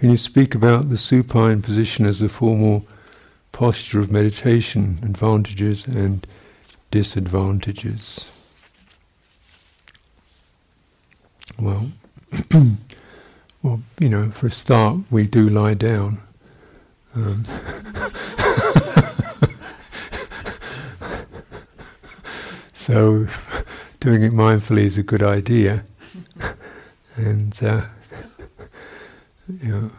Can you speak about the supine position as a formal posture of meditation, advantages and disadvantages? Well, well, you know, for a start, we do lie down. Um, so, doing it mindfully is a good idea, and. Uh, you know.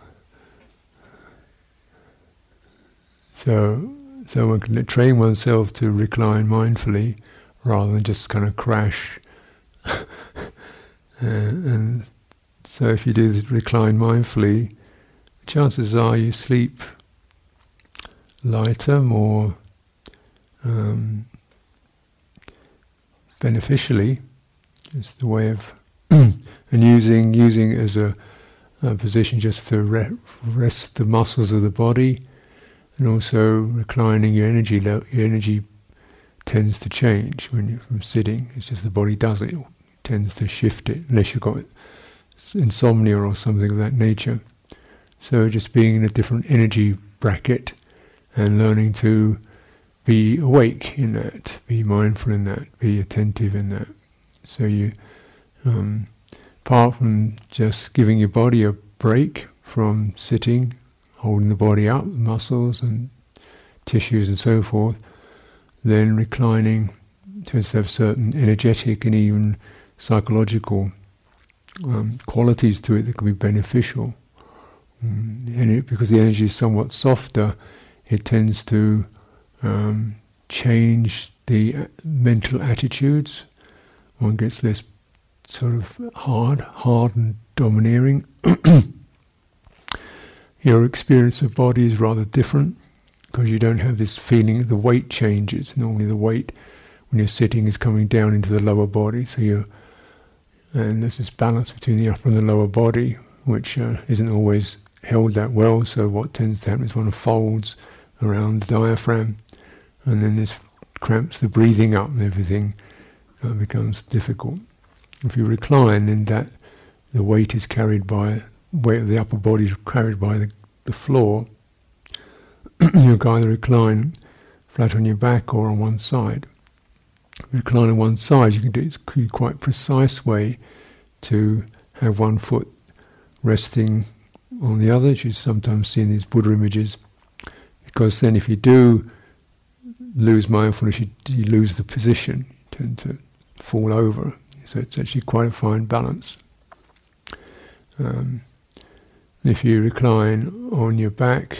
So, so one can train oneself to recline mindfully rather than just kind of crash. uh, and so, if you do recline mindfully, chances are you sleep lighter, more um, beneficially. It's the way of and using using as a position just to re- rest the muscles of the body, and also reclining your energy. Lo- your energy tends to change when you're from sitting. It's just the body does it. it tends to shift it unless you've got insomnia or something of that nature. So just being in a different energy bracket and learning to be awake in that, be mindful in that, be attentive in that. So you um, apart from just giving your body a break from sitting, holding the body up, muscles and tissues and so forth, then reclining tends to have certain energetic and even psychological um, qualities to it that can be beneficial. Um, and it, because the energy is somewhat softer, it tends to um, change the uh, mental attitudes. One gets less sort of hard, hard and domineering. Your experience of body is rather different because you don't have this feeling the weight changes. Normally, the weight when you're sitting is coming down into the lower body, so you and there's this balance between the upper and the lower body, which uh, isn't always held that well. So what tends to happen is one folds around the diaphragm, and then this cramps the breathing up and everything uh, becomes difficult. If you recline, then that the weight is carried by weight of the upper body is carried by the, the floor. you can either recline flat on your back or on one side. recline on one side, you can do it in quite precise way to have one foot resting on the other, as you sometimes see in these Buddha images. Because then, if you do lose mindfulness, you, you lose the position, you tend to fall over. So it's actually quite a fine balance. Um, if you recline on your back,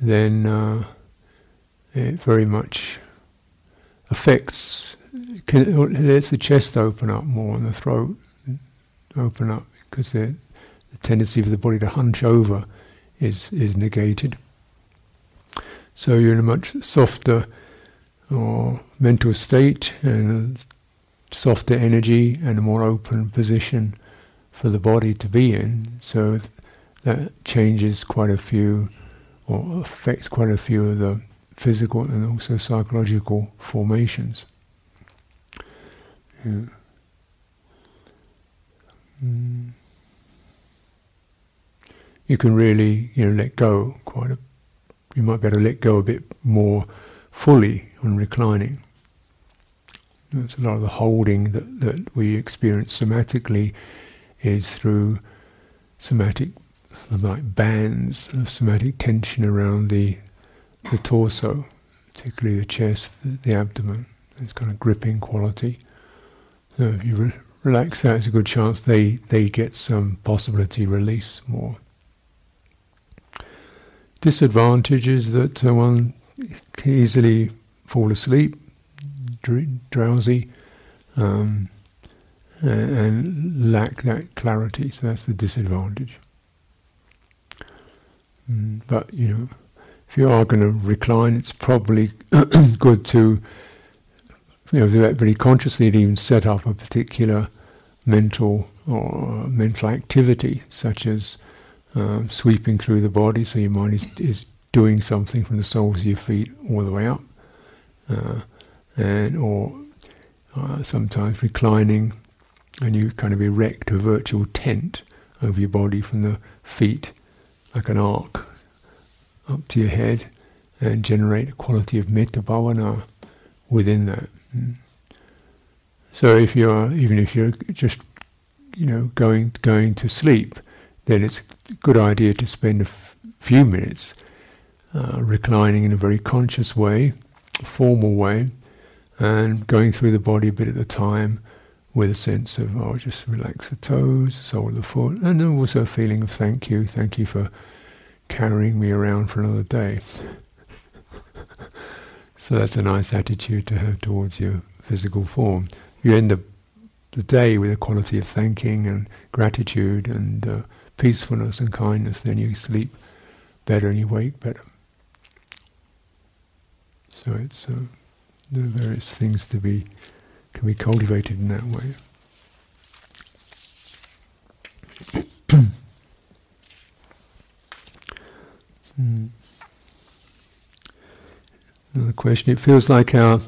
then uh, it very much affects, can, lets the chest open up more and the throat open up because the, the tendency for the body to hunch over is, is negated. So you're in a much softer or mental state and softer energy and a more open position for the body to be in. So that changes quite a few, or affects quite a few of the physical and also psychological formations. Yeah. Mm. You can really, you know, let go quite a. You might be able to let go a bit more fully on reclining. There's a lot of the holding that, that we experience somatically is through somatic, like bands of somatic tension around the, the torso, particularly the chest, the, the abdomen. This kind of gripping quality. So if you re- relax that, it's a good chance they, they get some possibility release more. Disadvantage is that uh, one can easily fall asleep drowsy, um, and, and, lack that clarity. So that's the disadvantage. Mm, but you know, if you are going to recline, it's probably good to you know do that very consciously to even set up a particular mental or mental activity, such as um, sweeping through the body, so your mind is, is doing something from the soles of your feet all the way up, uh, and or uh, sometimes reclining, and you kind of erect a virtual tent over your body from the feet, like an arc, up to your head, and generate a quality of metta bhavana within that. Mm. So if you're even if you're just you know going going to sleep, then it's a good idea to spend a f- few minutes uh, reclining in a very conscious way, formal way, and going through the body a bit at a time with a sense of, oh, just relax the toes, the sole of the foot, and also a feeling of thank you, thank you for carrying me around for another day. so that's a nice attitude to have towards your physical form. You end the, the day with a quality of thanking and gratitude and uh, peacefulness and kindness, then you sleep better and you wake better. So it's uh, there are various things to be can be cultivated in that way. hmm. Another question. It feels like our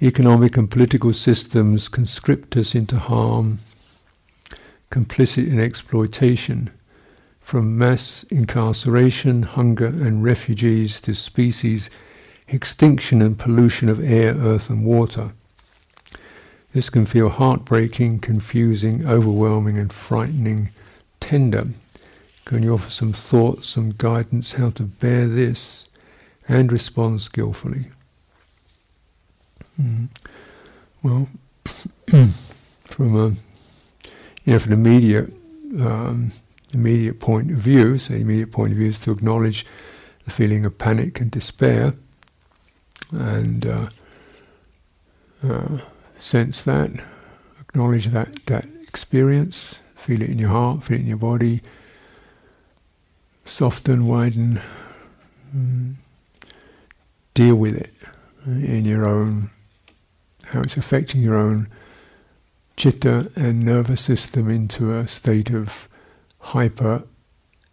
economic and political systems conscript us into harm, complicit in exploitation, from mass incarceration, hunger, and refugees to species extinction and pollution of air, earth, and water. This can feel heartbreaking, confusing, overwhelming, and frightening tender. Can you offer some thoughts, some guidance how to bear this and respond skillfully? Mm. Well, from a you know from an immediate um, immediate point of view, so immediate point of view is to acknowledge the feeling of panic and despair and uh, uh, sense that, acknowledge that that experience, feel it in your heart, feel it in your body, soften, widen, mm, deal with it in your own, how it's affecting your own chitta and nervous system into a state of hyper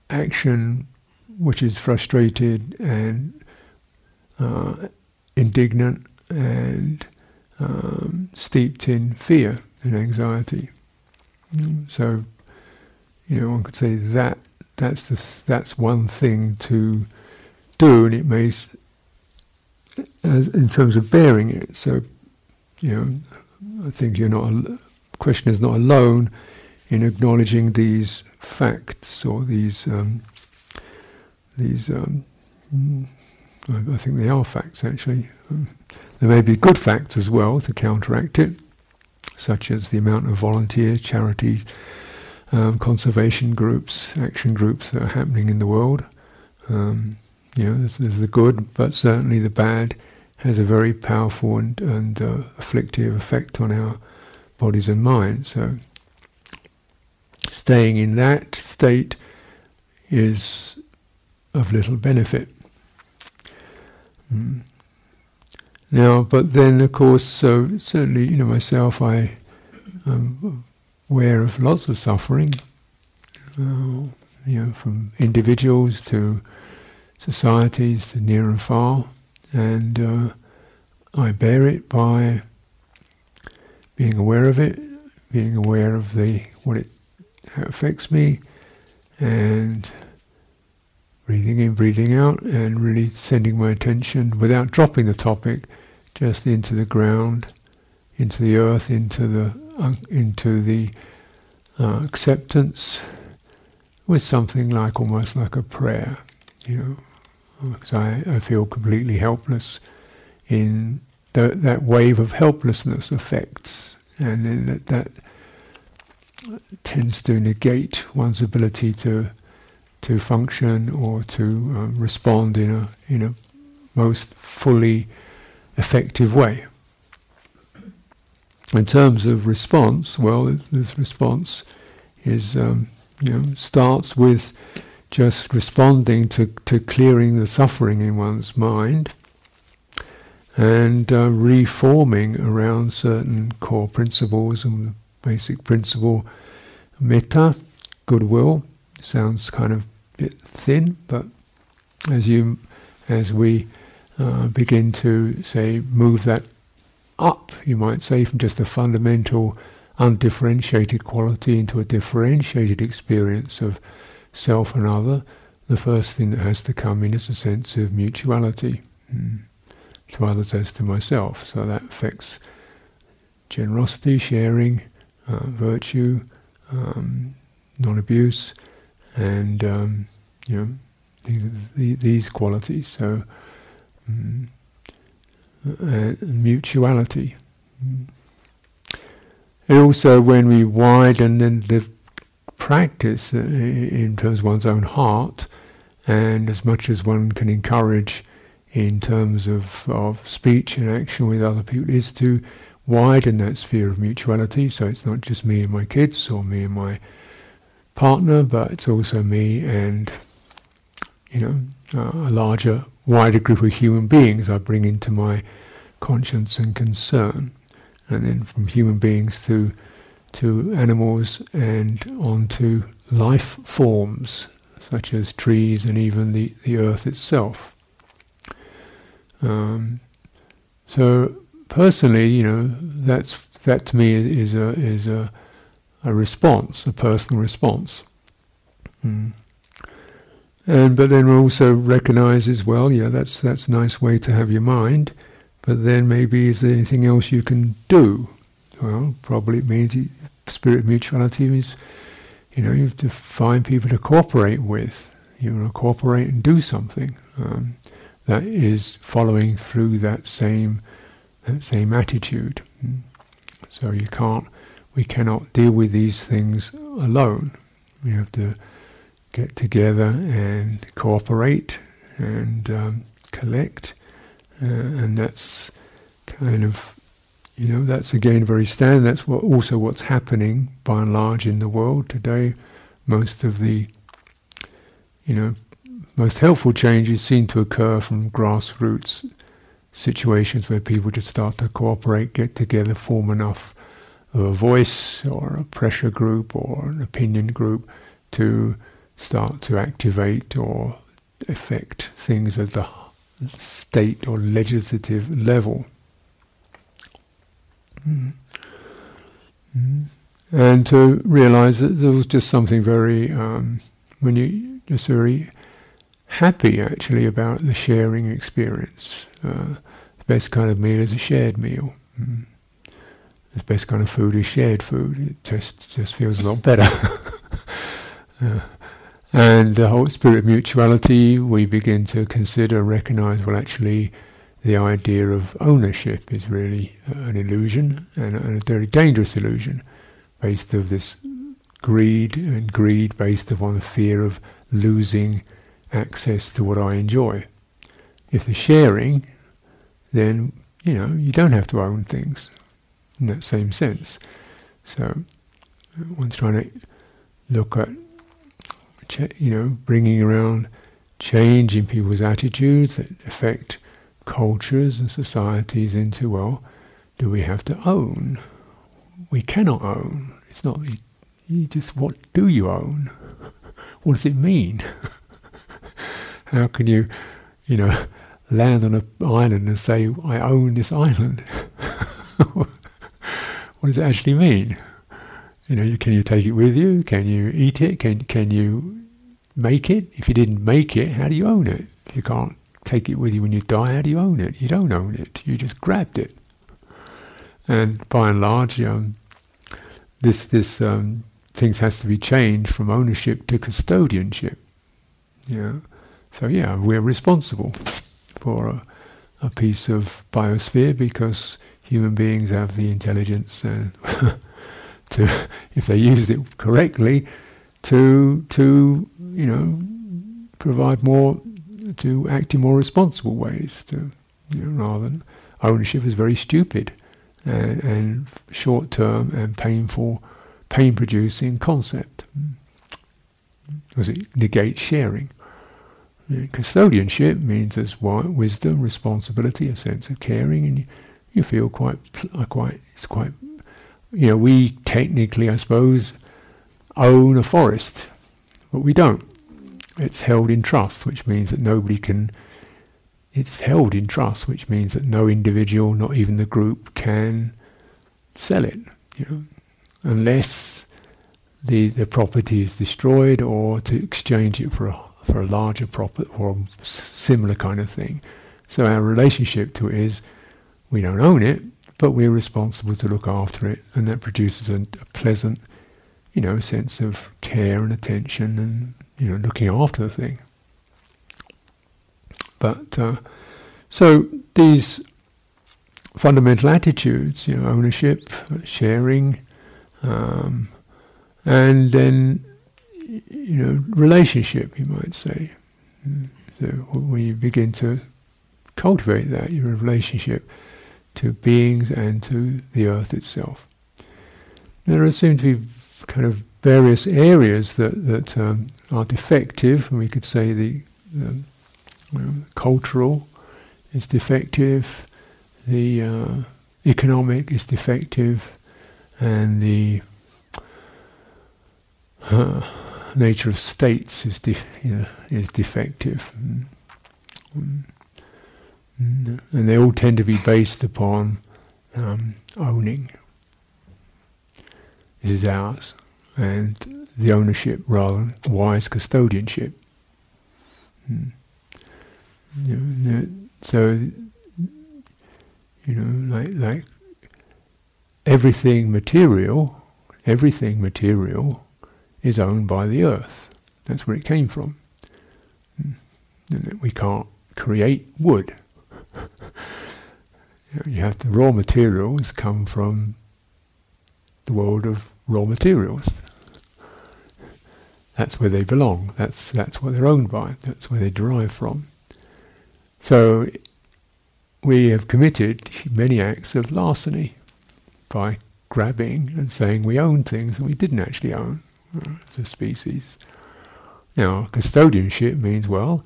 action, which is frustrated and uh, indignant and um, steeped in fear and anxiety. Mm, so, you know, one could say that that's the that's one thing to do, and it may, as, in terms of bearing it. So, you know, I think you're not. The question is not alone in acknowledging these facts or these um, these um, I, think they are facts actually. Um, there may be good facts as well to counteract it, such as the amount of volunteers, charities, um, conservation groups, action groups that are happening in the world. Um, you know, there's, there's, the good, but certainly the bad has a very powerful and, and uh, afflictive effect on our bodies and minds. So, staying in that state is of little benefit. Mm. Now, but then, of course, so certainly, you know, myself, I am aware of lots of suffering, uh, you know, from individuals to societies to near and far, and uh, I bear it by being aware of it, being aware of the what it how it affects me, and breathing in, breathing out, and really sending my attention without dropping the topic, just into the ground, into the earth, into the uh, into the uh, acceptance, with something like almost like a prayer, you know, because I, I feel completely helpless in the, that wave of helplessness affects, and then that that tends to negate one's ability to to function or to um, respond in a in a most fully effective way. in terms of response, well, this response is um, you know starts with just responding to, to clearing the suffering in one's mind and uh, reforming around certain core principles and the basic principle metta, goodwill. Sounds kind of bit thin, but as you as we uh, begin to say move that up, you might say, from just a fundamental undifferentiated quality into a differentiated experience of self and other, the first thing that has to come in is a sense of mutuality mm, to others as to myself. So that affects generosity, sharing, uh, virtue, um, non-abuse, and um, you know these, these qualities. So mm, uh, mutuality. Mm. And also, when we widen then the practice uh, in terms of one's own heart, and as much as one can encourage in terms of, of speech and action with other people, is to widen that sphere of mutuality. So it's not just me and my kids or me and my partner, but it's also me and you know uh, a larger, wider group of human beings I bring into my conscience and concern and then from human beings to to animals and on to life forms such as trees and even the, the earth itself. Um, so personally, you know, that's that to me is a is a a response, a personal response. Mm. And but then also recognise as well, yeah, that's that's a nice way to have your mind. But then maybe is there anything else you can do? Well, probably it means spirit mutuality means, you know, you have to find people to cooperate with. You want to cooperate and do something um, that is following through that same that same attitude. Hmm. So you can't, we cannot deal with these things alone. We have to get together and cooperate and um, collect uh, and that's kind of, you know, that's again very standard. That's what also what's happening by and large in the world today. Most of the, you know, most helpful changes seem to occur from grassroots situations where people just start to cooperate, get together, form enough of a voice or a pressure group or an opinion group to start to activate or affect things at the state or legislative level. Mm. Mm. And to realize that there was just something very, um, when you just very happy actually about the sharing experience. Uh, the best kind of meal is a shared meal. Mm. The best kind of food is shared food. It just just feels a lot better. uh, and the whole spirit of mutuality, we begin to consider, recognize, well, actually, the idea of ownership is really uh, an illusion and, and, a very dangerous illusion based of this greed and greed based upon the fear of losing access to what I enjoy. If the sharing, then, you know, you don't have to own things in that same sense. So, one's trying to look at you know, bringing around change in people's attitudes that affect cultures and societies into, well, do we have to own? We cannot own. It's not, you, you just, what do you own? what does it mean? How can you, you know, land on an island and say, I own this island? what does it actually mean? You know, can you take it with you? Can you eat it? Can can you make it? If you didn't make it, how do you own it? If you can't take it with you when you die, how do you own it? You don't own it. You just grabbed it. And by and large, um, this this um, things has to be changed from ownership to custodianship. Yeah. So yeah, we're responsible for a, a piece of biosphere because human beings have the intelligence and to, if they used it correctly, to to you know provide more, to act in more responsible ways. To you know, rather than ownership is very stupid, and, and short term and painful, pain producing concept. Because it negates sharing. custodianship means there's wisdom, responsibility, a sense of caring, and you, feel quite, uh, quite, it's quite, you know, we technically, I suppose, own a forest, but we don't. It's held in trust, which means that nobody can it's held in trust, which means that no individual, not even the group, can sell it. You know, unless the the property is destroyed or to exchange it for a for a larger property or similar kind of thing. So our relationship to it is we don't own it, but we're responsible to look after it, and that produces a, a pleasant, you know, sense of care and attention and you know looking after the thing. But uh, so these fundamental attitudes, you know, ownership, sharing, um, and then you know, relationship, you might say. So when you begin to cultivate that, your relationship to beings and to the earth itself. There seem to be kind of various areas that that um, are defective, and we could say the, the cultural is defective, the uh, economic is defective, and the uh, nature of states is de- you know, is defective. Mm. Mm. And they all tend to be based upon um, owning. This is ours, and the ownership rather than wise custodianship. Mm. You know, so you know, like like everything material, everything material is owned by the earth. That's where it came from. And we can't create wood. You have the raw materials come from the world of raw materials. That's where they belong. That's that's what they're owned by. That's where they derive from. So we have committed many acts of larceny by grabbing and saying we own things that we didn't actually own uh, as a species. Now, custodianship means, well,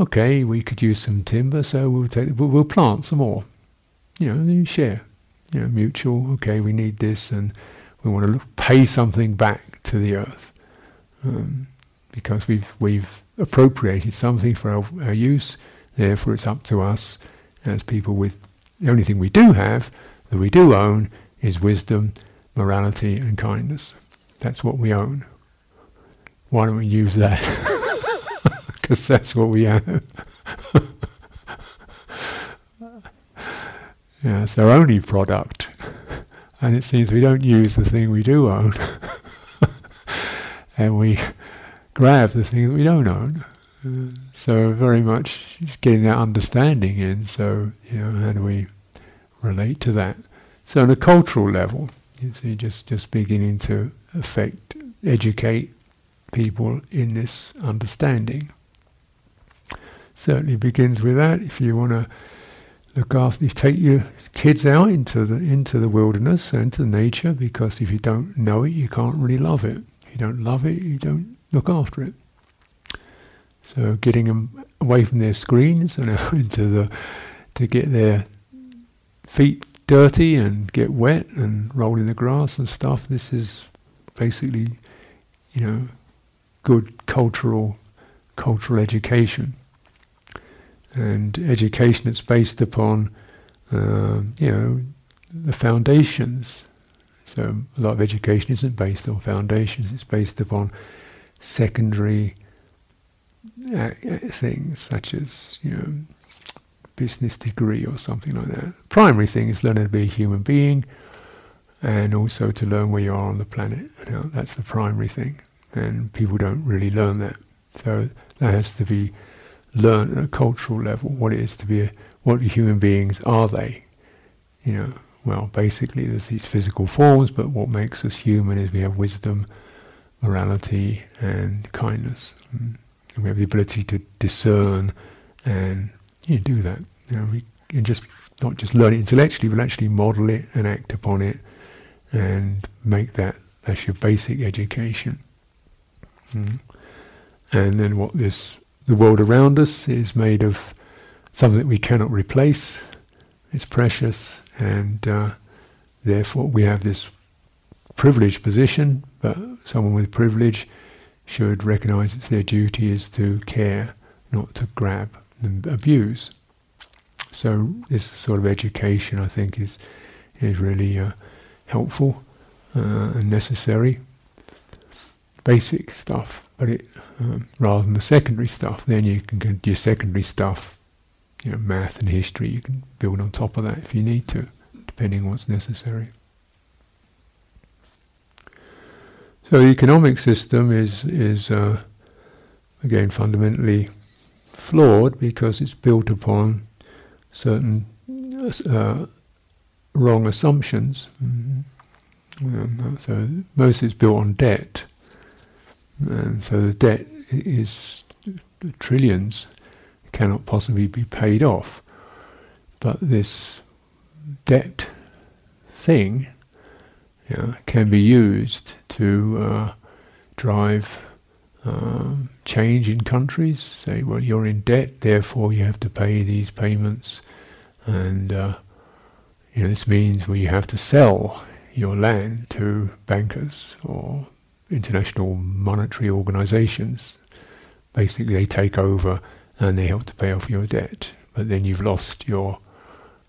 okay, we could use some timber, so we'll take, we'll, we'll plant some more. You know, you share. You know, mutual. Okay, we need this, and we want to look, pay something back to the earth um, because we've we've appropriated something for our, our use Therefore, it's up to us as people with the only thing we do have, that we do own, is wisdom, morality, and kindness. That's what we own. Why don't we use that? Because that's what we have. yeah, it's our only product. And it seems we don't use the thing we do own. and we grab the thing that we don't own so very much getting that understanding in. So you know, how do we relate to that? So on a cultural level, you see, just just beginning to affect, educate people in this understanding. Certainly begins with that. If you want to look after, you take your kids out into the into the wilderness and into nature, because if you don't know it, you can't really love it. If you don't love it, you don't look after it. So getting them away from their screens and into the to get their feet dirty and get wet and roll in the grass and stuff. This is basically, you know, good cultural cultural education. And education that's based upon, uh, you know, the foundations. So a lot of education isn't based on foundations; it's based upon secondary uh, things such as you know business degree or something like that. Primary thing is learning to be a human being, and also to learn where you are on the planet. You know, that's the primary thing, and people don't really learn that. So that has to be learned at a cultural level. What it is to be a, what human beings are they? You know, well, basically there's these physical forms, but what makes us human is we have wisdom, morality, and kindness. Mm. And we have the ability to discern and you know, do that. You know, we and just not just learn it intellectually, but actually model it and act upon it, and make that that's your basic education. Mm. And then what this the world around us is made of something that we cannot replace. It's precious, and uh, therefore we have this privileged position. But someone with privilege should recognize it's their duty is to care, not to grab and abuse. So this sort of education, I think, is is really uh, helpful uh, and necessary. Basic stuff, but it um, rather than the secondary stuff. Then you can do your secondary stuff, you know, math and history. You can build on top of that if you need to, depending on what's necessary. So the economic system is is uh, again fundamentally flawed because it's built upon certain uh, wrong assumptions. Mm-hmm. so most is built on debt, and so the debt is trillions cannot possibly be paid off. But this debt thing you know, can be used to uh, drive um, change in countries. Say, well, you're in debt, therefore you have to pay these payments, and uh, you know this means well you have to sell your land to bankers or international monetary organizations. Basically, they take over and they help to pay off your debt, but then you've lost your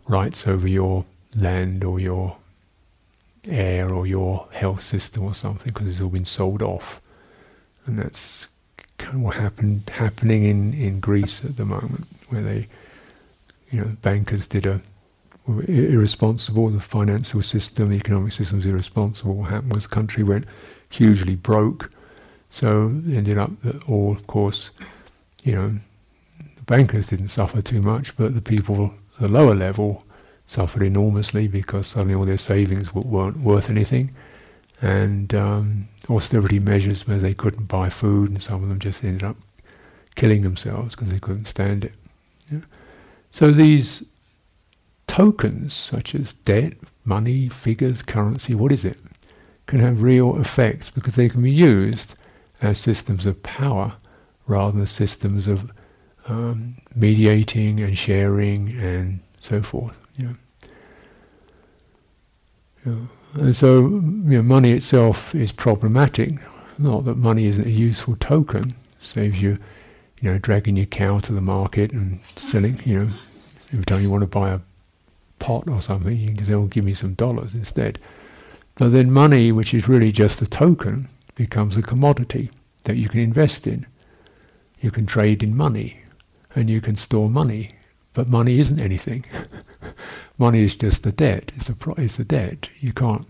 rights over your land or your air or your health system or something because it's all been sold off and that's kind of what happened happening in, in Greece at the moment, where they, you know, bankers did a irresponsible. The financial system, the economic system was irresponsible. What happened was the country went hugely broke. So ended up that all, of course, you know, the bankers didn't suffer too much, but the people the lower level suffered enormously because suddenly all their savings weren't worth anything and um, austerity measures where they couldn't buy food, and some of them just ended up killing themselves because they couldn't stand it. Yeah. So these tokens, such as debt, money, figures, currency, what is it, can have real effects because they can be used as systems of power rather than systems of um, mediating and sharing and so forth. And so, you know, money itself is problematic. Not that money isn't a useful token. Saves you, you know, dragging your cow to the market and selling. You know, every time you want to buy a pot or something, you can say, "Oh, give me some dollars instead." But then money, which is really just a token, becomes a commodity that you can invest in. You can trade in money, and you can store money. But money isn't anything. Money is just a debt. It's a it's a debt. You can't.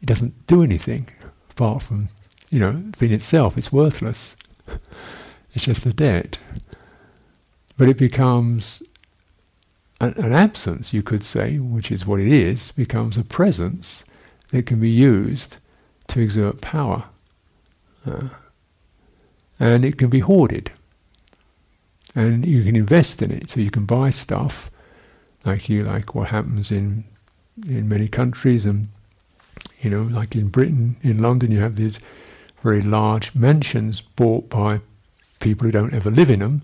It doesn't do anything apart from you know in itself. It's worthless. it's just a debt. But it becomes an, an absence, you could say, which is what it is, becomes a presence that can be used to exert power. Uh, and it can be hoarded. And you can invest in it, so you can buy stuff like you like what happens in in many countries and you know like in Britain in London you have these very large mansions bought by people who don't ever live in them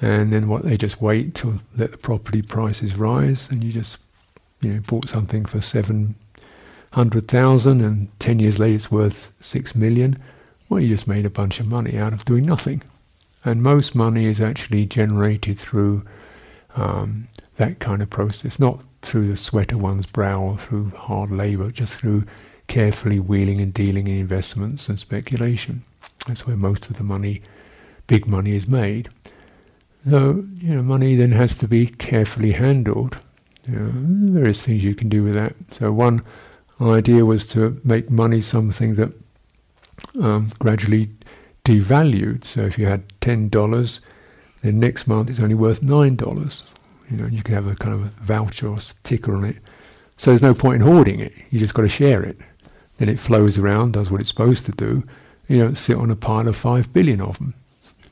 and then what they just wait to let the property prices rise and you just you know bought something for seven hundred thousand and ten years later it's worth six million well you just made a bunch of money out of doing nothing and most money is actually generated through um, that kind of process, not through the sweat of one's brow or through hard labour, just through carefully wheeling and dealing in investments and speculation. That's where most of the money, big money, is made. So, you know, money then has to be carefully handled. You know, various things you can do with that. So, one idea was to make money something that um, gradually devalued. So, if you had $10, then next month it's only worth $9 you know, you can have a kind of a voucher or sticker on it. So there's no point in hoarding it. You just got to share it. Then it flows around, does what it's supposed to do. You don't sit on a pile of five billion of them,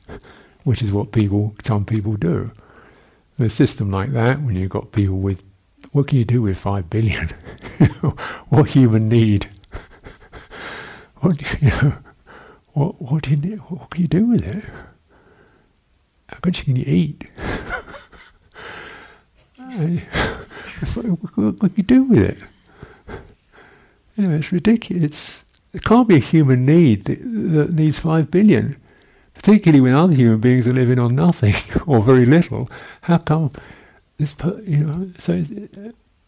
which is what people, some people do. a system like that, when you've got people with, what can you do with five billion? what human need? what you know? What what? What can you do with it? How much can you eat? what can you do with it? You know, it's ridiculous. It's, it can't be a human need that, that needs five billion, particularly when other human beings are living on nothing or very little. How come this? You know, so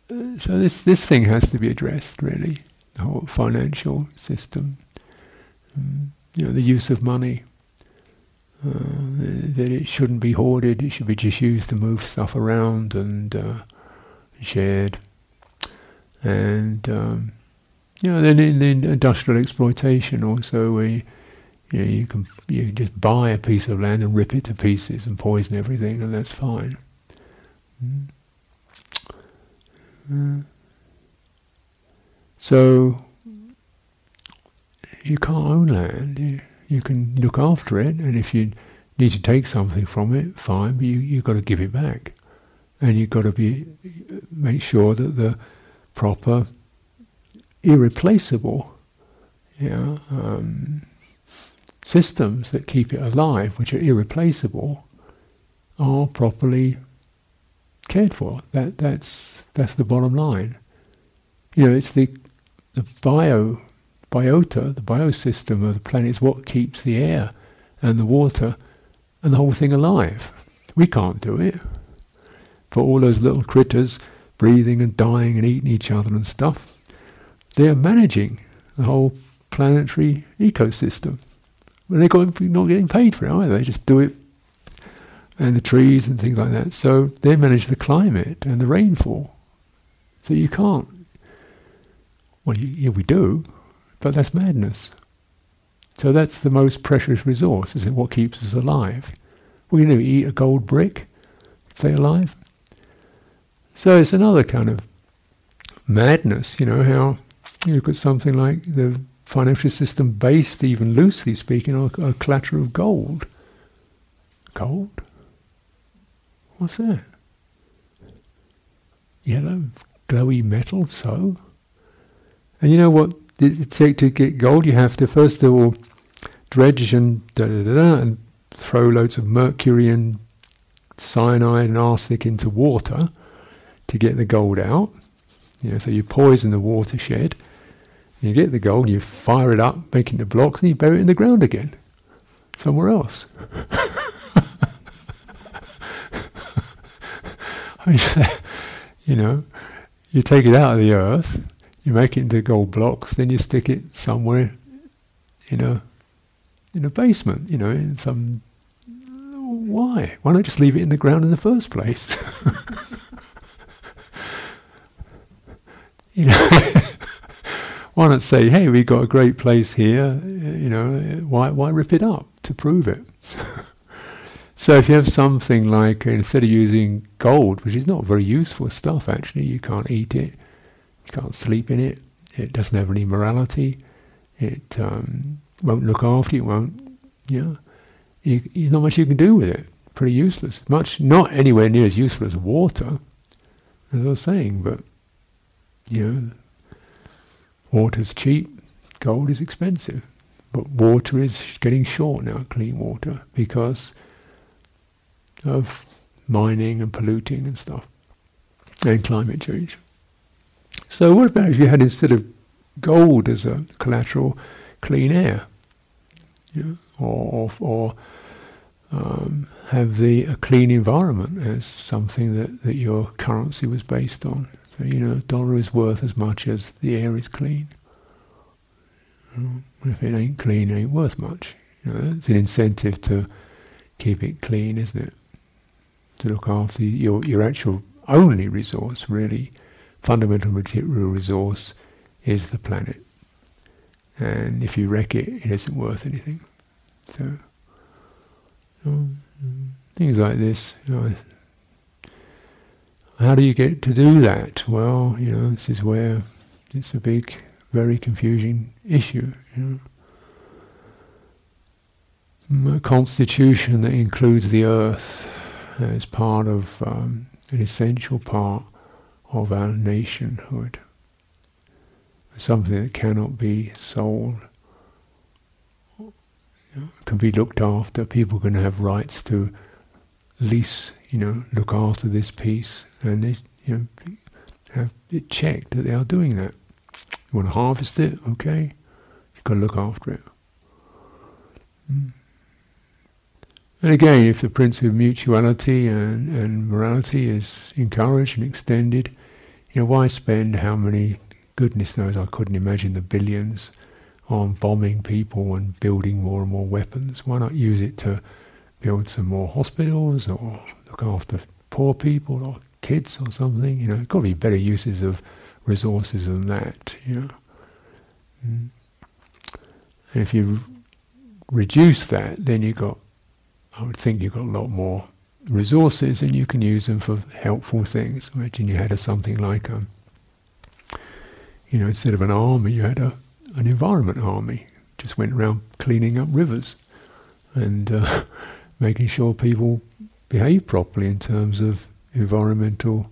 uh, so this this thing has to be addressed really. The whole financial system, um, you know, the use of money. Uh, that it shouldn't be hoarded. It should be just used to move stuff around and uh, shared. And um, you know, then in, in, industrial exploitation also, we you know, you can you can just buy a piece of land and rip it to pieces and poison everything, and that's fine. So you can't own land. You, you can look after it, and if you need to take something from it, fine. But you you've got to give it back, and you've got to be make sure that the proper irreplaceable know, um, systems that keep it alive, which are irreplaceable, are properly cared for. That that's that's the bottom line. You know, it's the the bio biota, the biosystem of the planet is what keeps the air and the water and the whole thing alive. We can't do it. But all those little critters breathing and dying and eating each other and stuff, they're managing the whole planetary ecosystem. But they're not getting paid for it either. They just do it, and the trees and things like that. So they manage the climate and the rainfall. So you can't. Well, you, yeah, we do, but that's madness. So that's the most precious resource. Is it what keeps us alive? We do eat a gold brick, stay alive. So it's another kind of madness, you know, how you look at something like the financial system based, even loosely speaking, on a collateral of gold. Gold? What's that? Yellow, glowy metal, so? And you know what it take to get gold? You have to first of all dredge and da da da, da and throw loads of mercury and cyanide and arsenic into water to get the gold out. You know, so you poison the watershed you get the gold, you fire it up, make it into blocks, and you bury it in the ground again, somewhere else. you know, you take it out of the earth, you make it into gold blocks, then you stick it somewhere in a in a basement, you know, in some. Why? Why not just leave it in the ground in the first place? you know. why not say, hey, we've got a great place here, you know, why, why rip it up to prove it? So if you have something like, instead of using gold, which is not very useful stuff actually, you can't eat it, you can't sleep in it, it doesn't have any morality, it um, won't look after you, won't, you know, you, not much you can do with it. Pretty useless. Much, not anywhere near as useful as water, as I was saying, but, you know, Water's cheap, gold is expensive. But water is getting short now, clean water, because of mining and polluting and stuff, and climate change. So, what about if you had instead of gold as a collateral, clean air? Or, or um, have the a clean environment as something that, that your currency was based on. So, you know, dollar is worth as much as the air is clean. If it ain't clean, it ain't worth much. You know, it's an incentive to keep it clean, isn't it? To look after your, your actual only resource, really, fundamental material resource, is the planet. And if you wreck it, it isn't worth anything. So, um, things like this. You know, how do you get to do that? Well, you know, this is where it's a big, very confusing issue. You know. A constitution that includes the earth as part of um, an essential part of our nationhood. Something that cannot be sold, can be looked after. People can have rights to lease, you know, look after this piece, and they, you know, have it checked that they are doing that. You want to harvest it, okay? You've got to look after it. Mm. And again, if the principle of mutuality and, and morality is encouraged and extended, you know, why spend how many, goodness knows, I couldn't imagine the billions on bombing people and building more and more weapons? Why not use it to build some more hospitals or look after poor people or kids or something? You know, got to be better uses of resources than that, you know. Mm. And if you reduce that, then you've got I would think you've got a lot more resources and you can use them for helpful things. Imagine you had a, something like a, um, you know, instead of an army, you had a, an environment army. Just went around cleaning up rivers and uh, making sure people behave properly in terms of environmental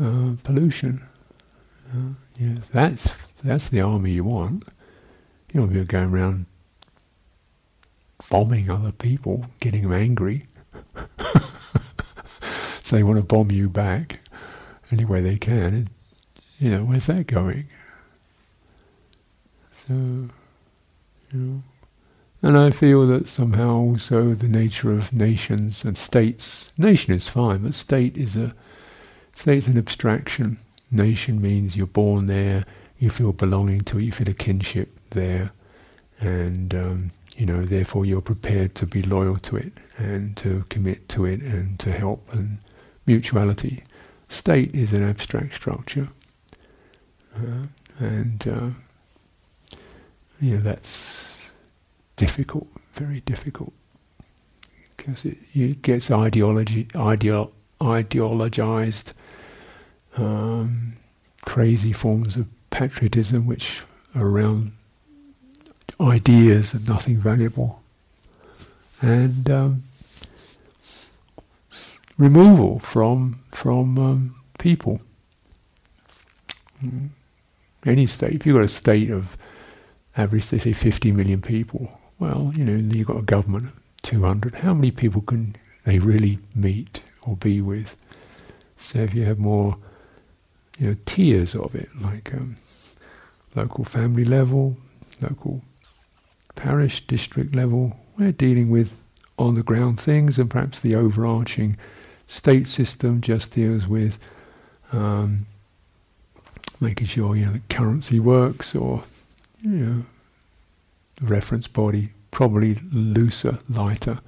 uh, pollution. Uh, yeah, that's that's the army you want. You don't want going around bombing other people, getting them angry. so they want to bomb you back any way they can. And, you know, where's that going? So, you know. And I feel that somehow also the nature of nations and states, nation is fine, but state is a, state's an abstraction. Nation means you're born there, you feel belonging to it, you feel a kinship there, and um, you know, therefore you're prepared to be loyal to it and to commit to it and to help and mutuality. State is an abstract structure, uh, and uh, you know that's difficult, very difficult, because it, it gets ideology, ideologized, um, crazy forms of patriotism which are around ideas and nothing valuable. And um, removal from from um, people. Mm. Any state, if you've got a state of average, say 50 million people, well, you know, you've got a government of 200. How many people can they really meet or be with? So if you have more, you know, tiers of it, like um, local family level, local parish, district level, we're dealing with on the ground things, and perhaps the overarching state system just deals with um, making sure you know the currency works, or you know, the reference body probably looser, lighter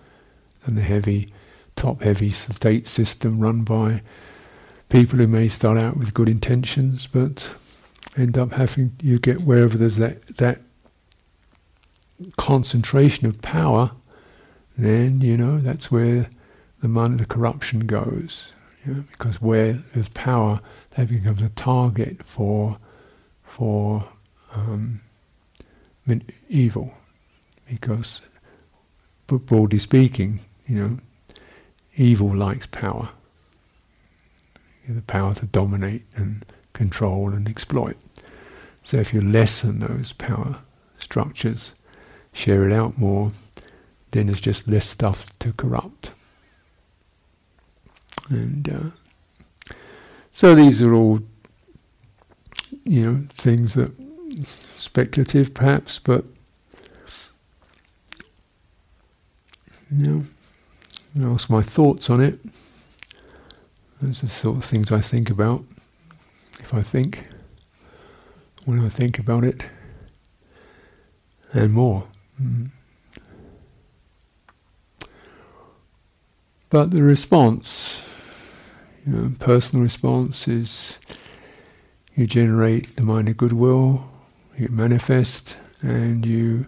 than the heavy, top-heavy state system run by people who may start out with good intentions, but end up having you get wherever there's that that concentration of power, then you know that's where the money, the corruption goes. You know, because where there's power, that becomes a target for for um, evil. Because, but broadly speaking, you know, evil likes power. the power to dominate and control and exploit. So if you lessen those power structures, share it out more, then there's just less stuff to corrupt. And uh, so these are all, you know, things that speculative perhaps, but you know, ask my thoughts on it. Those are the sort of things I think about. If I think, when I think about it, and more. Mm. But the response, you know, personal response is you generate the mind of goodwill, you manifest, and you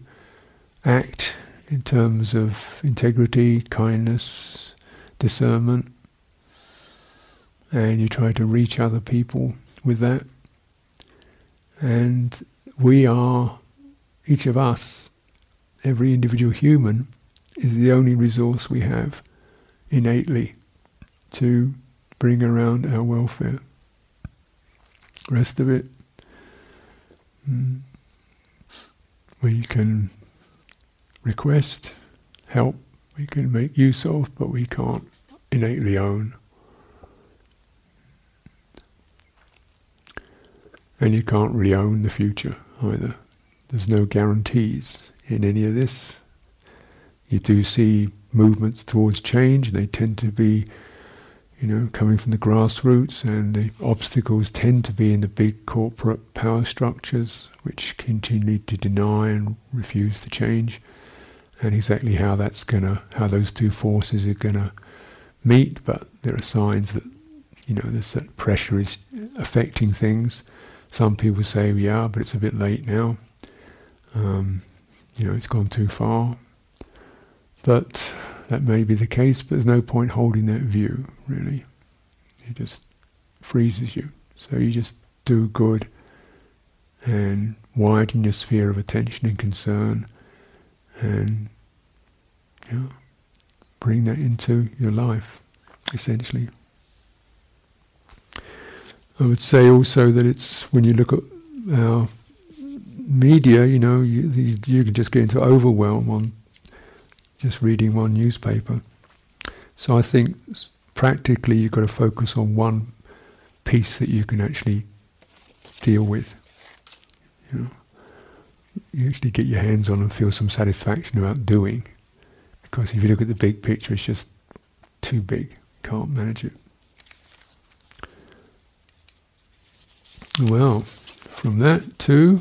act in terms of integrity, kindness, discernment, and you try to reach other people with that. And we are, each of us, every individual human is the only resource we have innately to bring around our welfare. Rest of it, mm, we can request help, we can make use of, but we can't innately own. And you can't really own the future either. There's no guarantees in any of this. You do see movements towards change, and they tend to be, you know, coming from the grassroots, and the obstacles tend to be in the big corporate power structures, which continue to deny and refuse to change. And exactly how that's gonna, how those two forces are gonna meet, but there are signs that, you know, this that pressure is affecting things. Some people say, yeah, but it's a bit late now. Um, you know, it's gone too far. But that may be the case, but there's no point holding that view, really. It just freezes you. So you just do good and widen your sphere of attention and concern and you know, bring that into your life, essentially. I would say also that it's when you look at our media, you know, you, you can just get into overwhelm on just reading one newspaper. So I think practically you've got to focus on one piece that you can actually deal with. You know, you actually get your hands on and feel some satisfaction about doing. Because if you look at the big picture, it's just too big. Can't manage it. Well, from that to,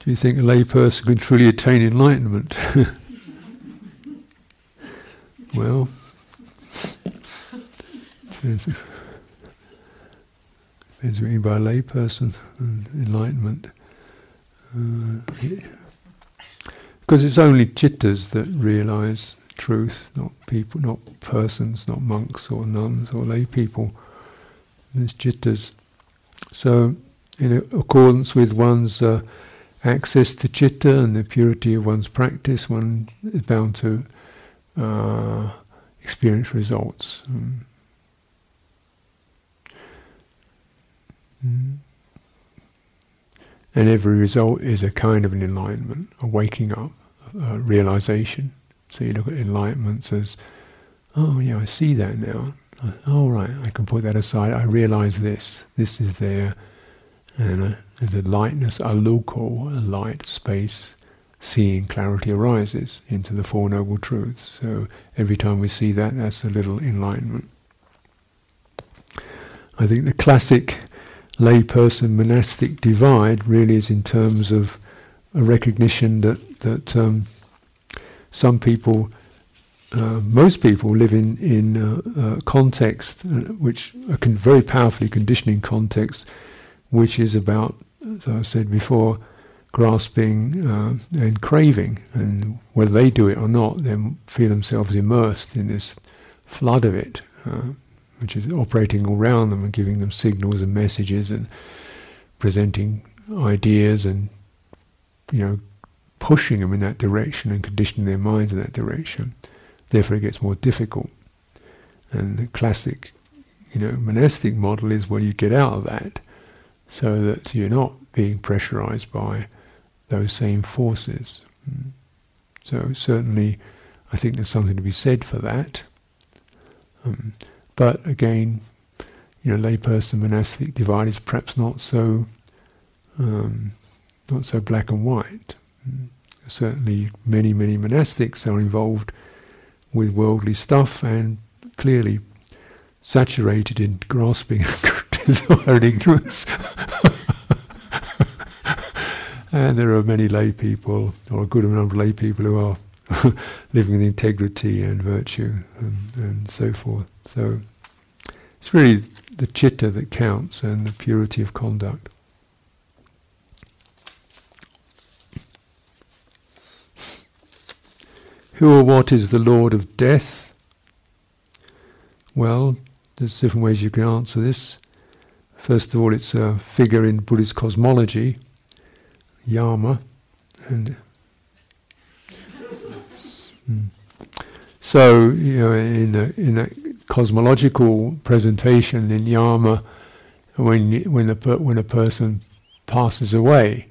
do you think a layperson can truly attain enlightenment? well, depends, depends what you mean by a layperson and enlightenment. Uh, because it's only chittas that realize truth, not people, not persons, not monks or nuns or lay people. There's chittas. So, in accordance with one's uh, access to chitta and the purity of one's practice, one is bound to uh, experience results. Mm. Mm. And every result is a kind of an enlightenment, a waking up, a realization. So you look at enlightenment as, oh yeah, I see that now. Oh right, I can put that aside. I realize this. This is there, and uh, there's a lightness, a local, light space. Seeing clarity arises into the Four Noble Truths. So every time we see that, that's a little enlightenment. I think the classic layperson monastic divide really is in terms of a recognition that that um, some people uh, most people live in in uh, uh, context uh, which a con- very powerfully conditioning context, which is about, as I said before, grasping uh, and craving, and whether they do it or not, they feel themselves immersed in this flood of it, uh, which is operating all around them and giving them signals and messages and presenting ideas and you know pushing them in that direction and conditioning their minds in that direction. Therefore, it gets more difficult. And the classic, you know, monastic model is well, you get out of that, so that you're not being pressurized by those same forces. Mm. So certainly, I think there's something to be said for that. Um, but again, you know, layperson monastic divide is perhaps not so um, not so black and white. Mm. Certainly, many many monastics are involved with worldly stuff and clearly saturated in grasping and ignorance. and there are many lay people, or a good number of lay people, who are living with integrity and virtue and, and so forth. So it's really the chitta that counts and the purity of conduct. Who or what is the Lord of death? Well, there's different ways you can answer this. First of all, it's a figure in Buddhist cosmology, Yama, and mm. so you know in the in that cosmological presentation in Yama, when when a when a person passes away,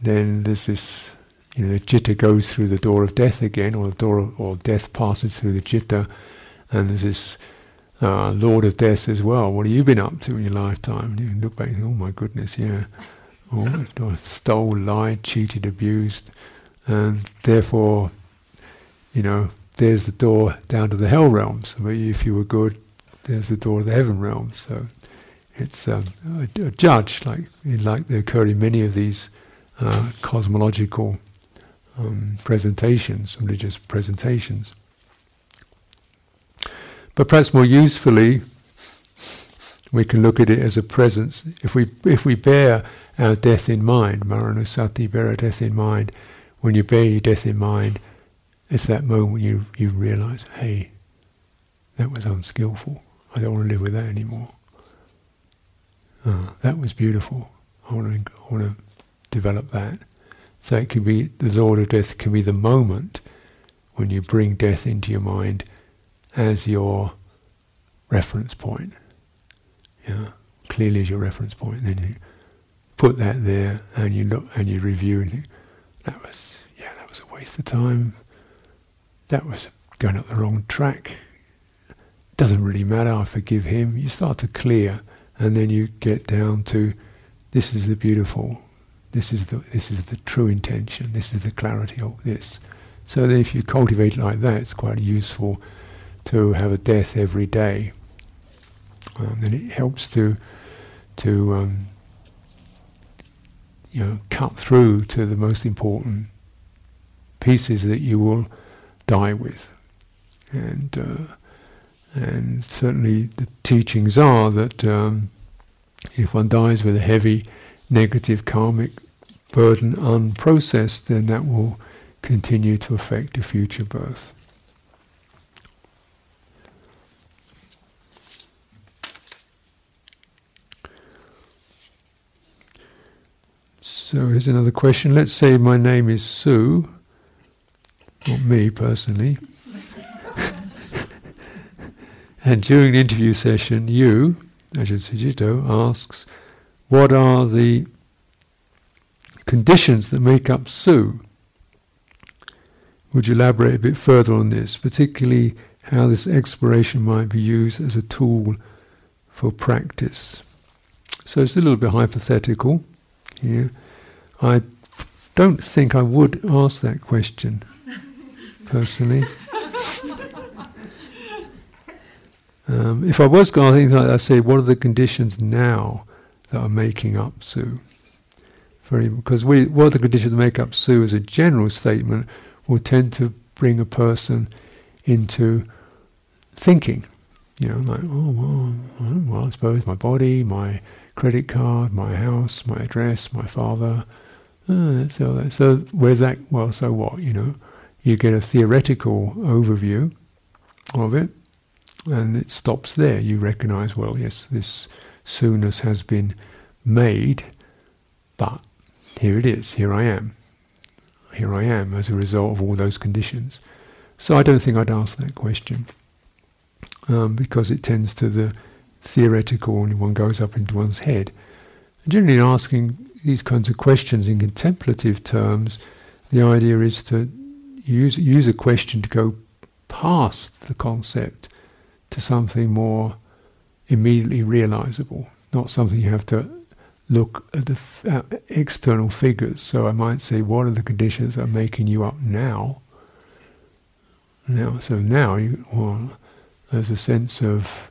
then there's this you know the citta goes through the door of death again, or the door of, or death passes through the citta, and there's this uh, Lord of Death as well. What have you been up to in your lifetime? And you look back and think, oh my goodness, yeah. Oh, stole, lied, cheated, abused. And therefore, you know, there's the door down to the hell realms. But if you were good, there's the door to the heaven realms. So it's um, a, a, judge, like like they occur in many of these uh, cosmological um, presentations, religious presentations. But perhaps more usefully, we can look at it as a presence. If we if we bear our death in mind, Maranusati, bear our death in mind. When you bear your death in mind, it's that moment you you realise, hey, that was unskillful. I don't want to live with that anymore. Oh, that was beautiful. I want to I want to develop that. So it could be the Lord of Death can be the moment when you bring death into your mind as your reference point. Yeah, clearly as your reference point. Then you put that there, and you look and you review, and think, that was yeah, that was a waste of time. That was going up the wrong track. Doesn't really matter. I forgive him. You start to clear, and then you get down to this is the beautiful. This is the this is the true intention. This is the clarity of this. So then, if you cultivate like that, it's quite useful to have a death every day. Um, and it helps to to um, you know cut through to the most important pieces that you will die with, and uh, and certainly the teachings are that um, if one dies with a heavy negative karmic burden unprocessed, then that will continue to affect a future birth. So here's another question. Let's say my name is Sue, not me personally. and during the interview session, you, Ajahn Sucitto, asks, what are the conditions that make up Sue? Would you elaborate a bit further on this, particularly how this exploration might be used as a tool for practice? So it's a little bit hypothetical here. I don't think I would ask that question, personally. Um, if I was going to think like that, I'd say, what are the conditions now that are making up Sue? Very, because we, what are the conditions that make up Sue as a general statement will tend to bring a person into thinking. You know, like, oh, well, well, I suppose my body, my credit card, my house, my address, my father, uh, so, so where's that? Well, so what? You know, you get a theoretical overview of it, and it stops there. You recognise, well, yes, this soonness has been made, but here it is. Here I am. Here I am as a result of all those conditions. So I don't think I'd ask that question um, because it tends to the theoretical, and one goes up into one's head. generally, asking these kinds of questions in contemplative terms, the idea is to use use a question to go past the concept to something more immediately realizable, not something you have to look at the f- uh, external figures. So I might say, what are the conditions that are making you up now? Now, so now you, well, there's a sense of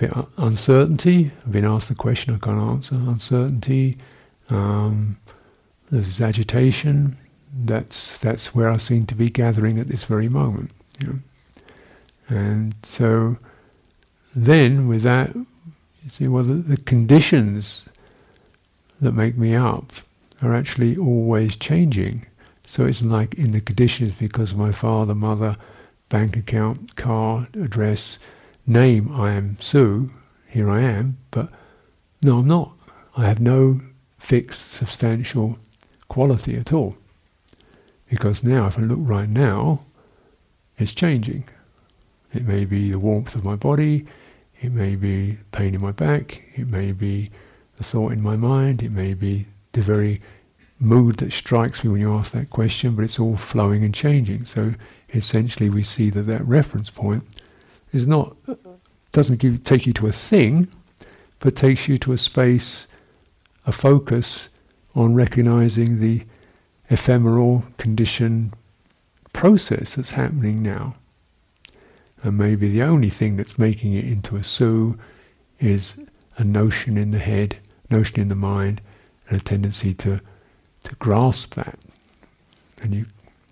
uncertainty. I've been asked the question, I can't answer. Uncertainty. Um, there's agitation. That's that's where I seem to be gathering at this very moment. You know? And so then with that, you see, well, the, the conditions that make me up are actually always changing. So it's like in the conditions because of my father, mother, bank account, car, address, name I am Sue, here I am, but no, I'm not. I have no fixed, substantial quality at all. Because now, if I look right now, it's changing. It may be the warmth of my body, it may be pain in my back, it may be the thought in my mind, it may be the very mood that strikes me when you ask that question, but it's all flowing and changing. So essentially, we see that that reference point is not doesn't give, take you to a thing, but takes you to a space, a focus on recognizing the ephemeral condition process that's happening now. And maybe the only thing that's making it into a Sue is a notion in the head, notion in the mind, and a tendency to to grasp that, and you,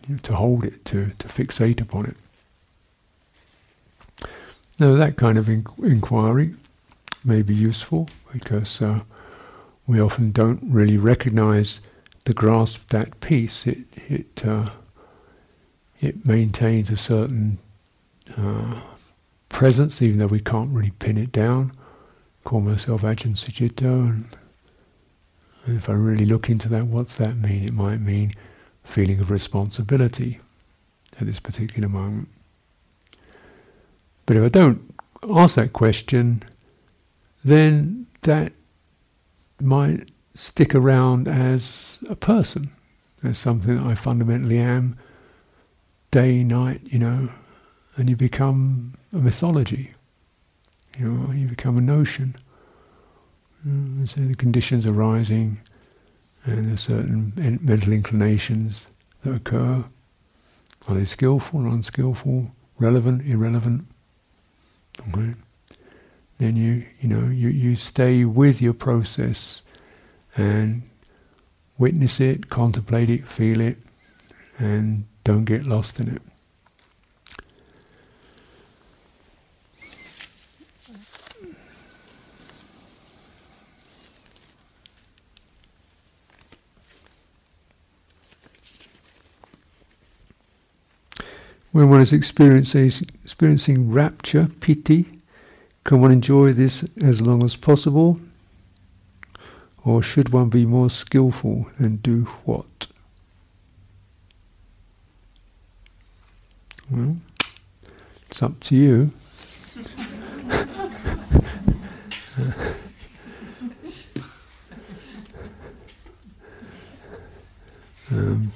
you to hold it, to to fixate upon it. Now that kind of in- inquiry may be useful because uh, we often don't really recognize the grasp that piece. It it uh, it maintains a certain uh, presence, even though we can't really pin it down. Call myself Ajahn Sucitto, and, and if I really look into that, what's that mean? It might mean feeling of responsibility at this particular moment. But if I don't ask that question, then that might stick around as a person, as something that I fundamentally am, day, night, you know, and you become a mythology. You know, you become a notion. Mm, and so the conditions arising, and there's certain mental inclinations that occur. Are they skillful or unskillful? Relevant, irrelevant? Okay. Then you, you know, you, you stay with your process and witness it, contemplate it, feel it, and don't get lost in it. When one is experiencing, experiencing rapture, piti, can one enjoy this as long as possible? Or should one be more skillful and do what? Well, it's up to you. um,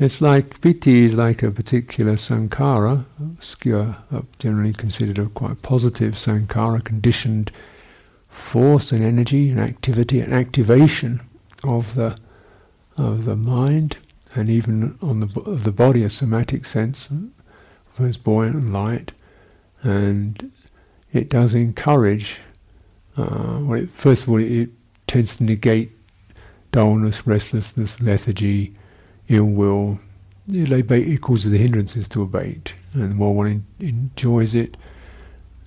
It's like piti is like a particular sankhara, uh, generally considered a quite positive sankhara, conditioned force and energy and activity and activation of the of the mind and even on the of the body, a somatic sense, was buoyant and light, and it does encourage. Uh, well, it, first of all, it, it tends to negate dullness, restlessness, lethargy ill will, it causes the hindrances to abate. And the more one enjoys it,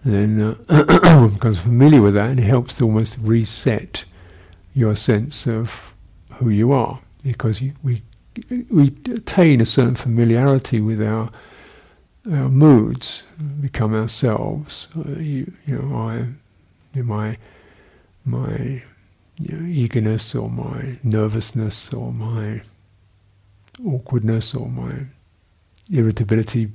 then uh, becomes familiar with that and it helps to almost reset your sense of who you are. Because you, we, we attain a certain familiarity with our our moods, become ourselves. Uh, you, you know, I, my my you know, eagerness or my nervousness or my awkwardness or my irritability,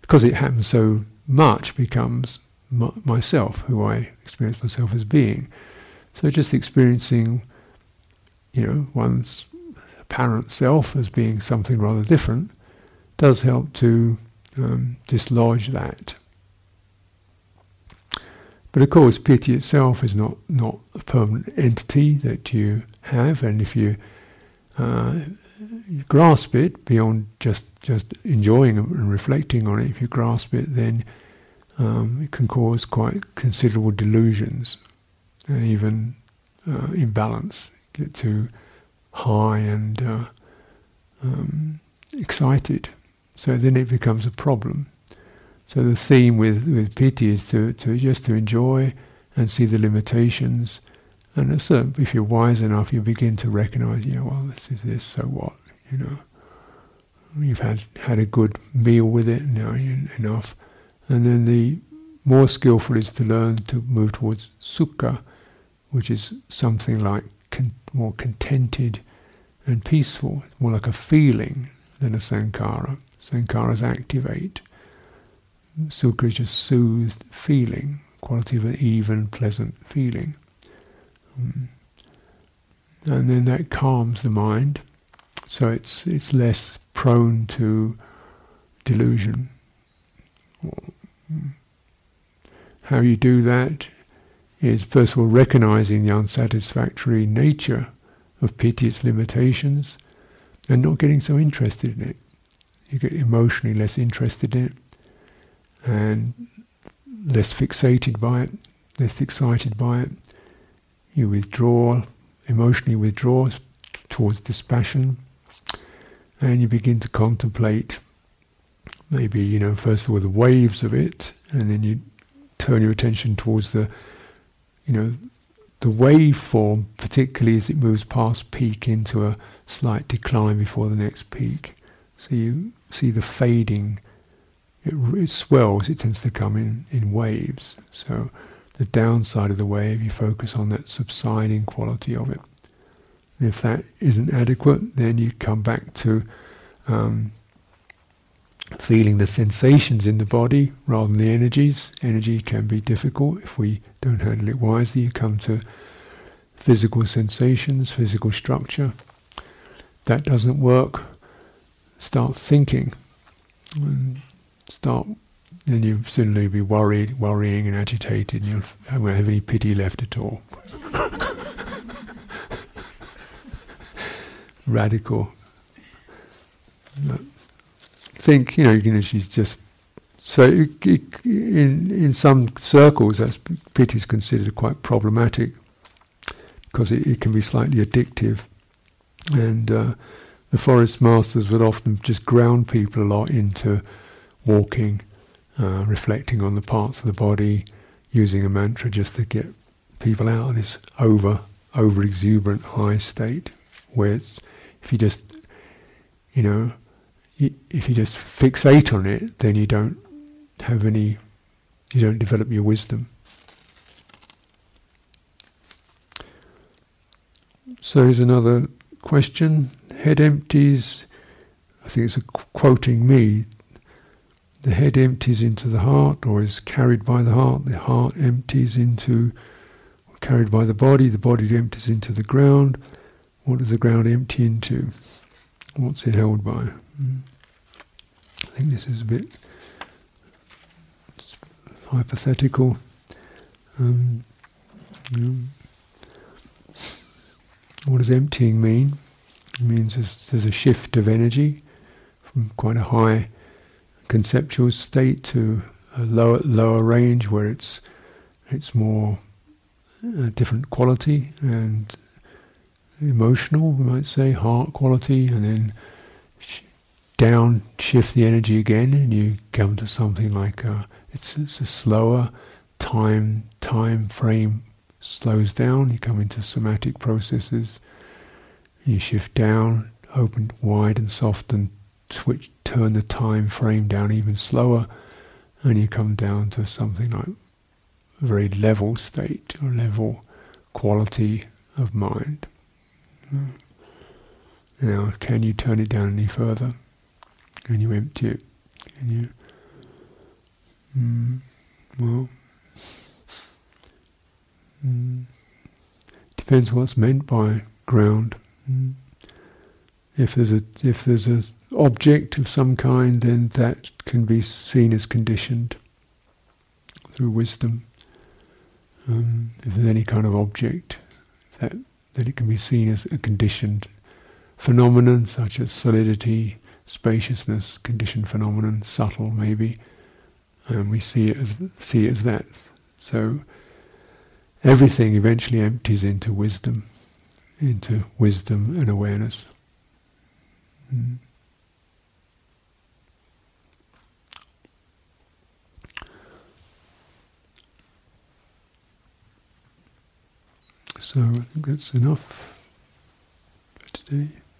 because it happens so much, becomes myself, who I experience myself as being. So just experiencing, you know, one's apparent self as being something rather different does help to um, dislodge that. But of course, piti itself is not, not a permanent entity that you have, and if you uh, grasp it beyond just just enjoying and reflecting on it, if you grasp it, then um, it can cause quite considerable delusions and even uh, imbalance. Get too high and uh, um, excited, so then it becomes a problem. So the theme with with piti is to to just to enjoy and see the limitations. And a if you're wise enough, you begin to recognize, know, well, this is this, so what? you know. You've had, had a good meal with it, now enough. And then the more skillful is to learn to move towards sukha, which is something like con- more contented and peaceful, more like a feeling than a sankhara. Sankharas activate. Sukha is just soothed feeling, quality of an even, pleasant feeling. Mm. And then that calms the mind, so it's it's less prone to delusion. How you do that is first of all recognizing the unsatisfactory nature of piti, its limitations, and not getting so interested in it. You get emotionally less interested in it and less fixated by it, less excited by it. You withdraw, emotionally withdraw towards dispassion, and you begin to contemplate maybe, you know, first of all the waves of it, and then you turn your attention towards the, you know, the waveform, particularly as it moves past peak into a slight decline before the next peak. So you see the fading, it, it swells, it tends to come in, in waves. So the downside of the wave, you focus on that subsiding quality of it. And if that isn't adequate, then you come back to um, feeling the sensations in the body rather than the energies. Energy can be difficult if we don't handle it wisely. You come to physical sensations, physical structure. That doesn't work. Start thinking. And start, then you suddenly be worried, worrying and agitated, and you won't have any piti left at all. Radical. Think, you know, you know, she's just so it, it, in in some circles, that's piti is considered quite problematic because it, it, can be slightly addictive, and uh, the forest masters would often just ground people a lot into walking, uh, reflecting on the parts of the body, using a mantra just to get people out of this over over exuberant high state, where it's, if you just you know if you just fixate on it, then you don't have any, you don't develop your wisdom. So here's another question. Head empties, I think it's quoting me. The head empties into the heart or is carried by the heart. The heart empties into, carried by the body. The body empties into the ground. What does the ground empty into? What's it held by? Mm. I think this is a bit hypothetical. Um, what does emptying mean? It means there's, there's, a shift of energy from quite a high conceptual state to a lower lower range where it's it's more a different quality and emotional, we might say, heart quality, and then down shift the energy again, and you come to something like a, it's, it's a slower time time frame slows down. You come into somatic processes. You shift down, open wide and soft, and switch, turn the time frame down even slower, and you come down to something like a very level state or level quality of mind. Now, can you turn it down any further? Can you empty it? Can you? Mm, well, mm, depends what's meant by ground. Mm. If there's a if there's a object of some kind, then that can be seen as conditioned through wisdom. Um, if there's any kind of object, that then it can be seen as a conditioned phenomenon, such as solidity, spaciousness, conditioned phenomenon, subtle maybe, and we see it as see it as that. So everything eventually empties into wisdom, into wisdom and awareness. Mm. So I think that's enough for today.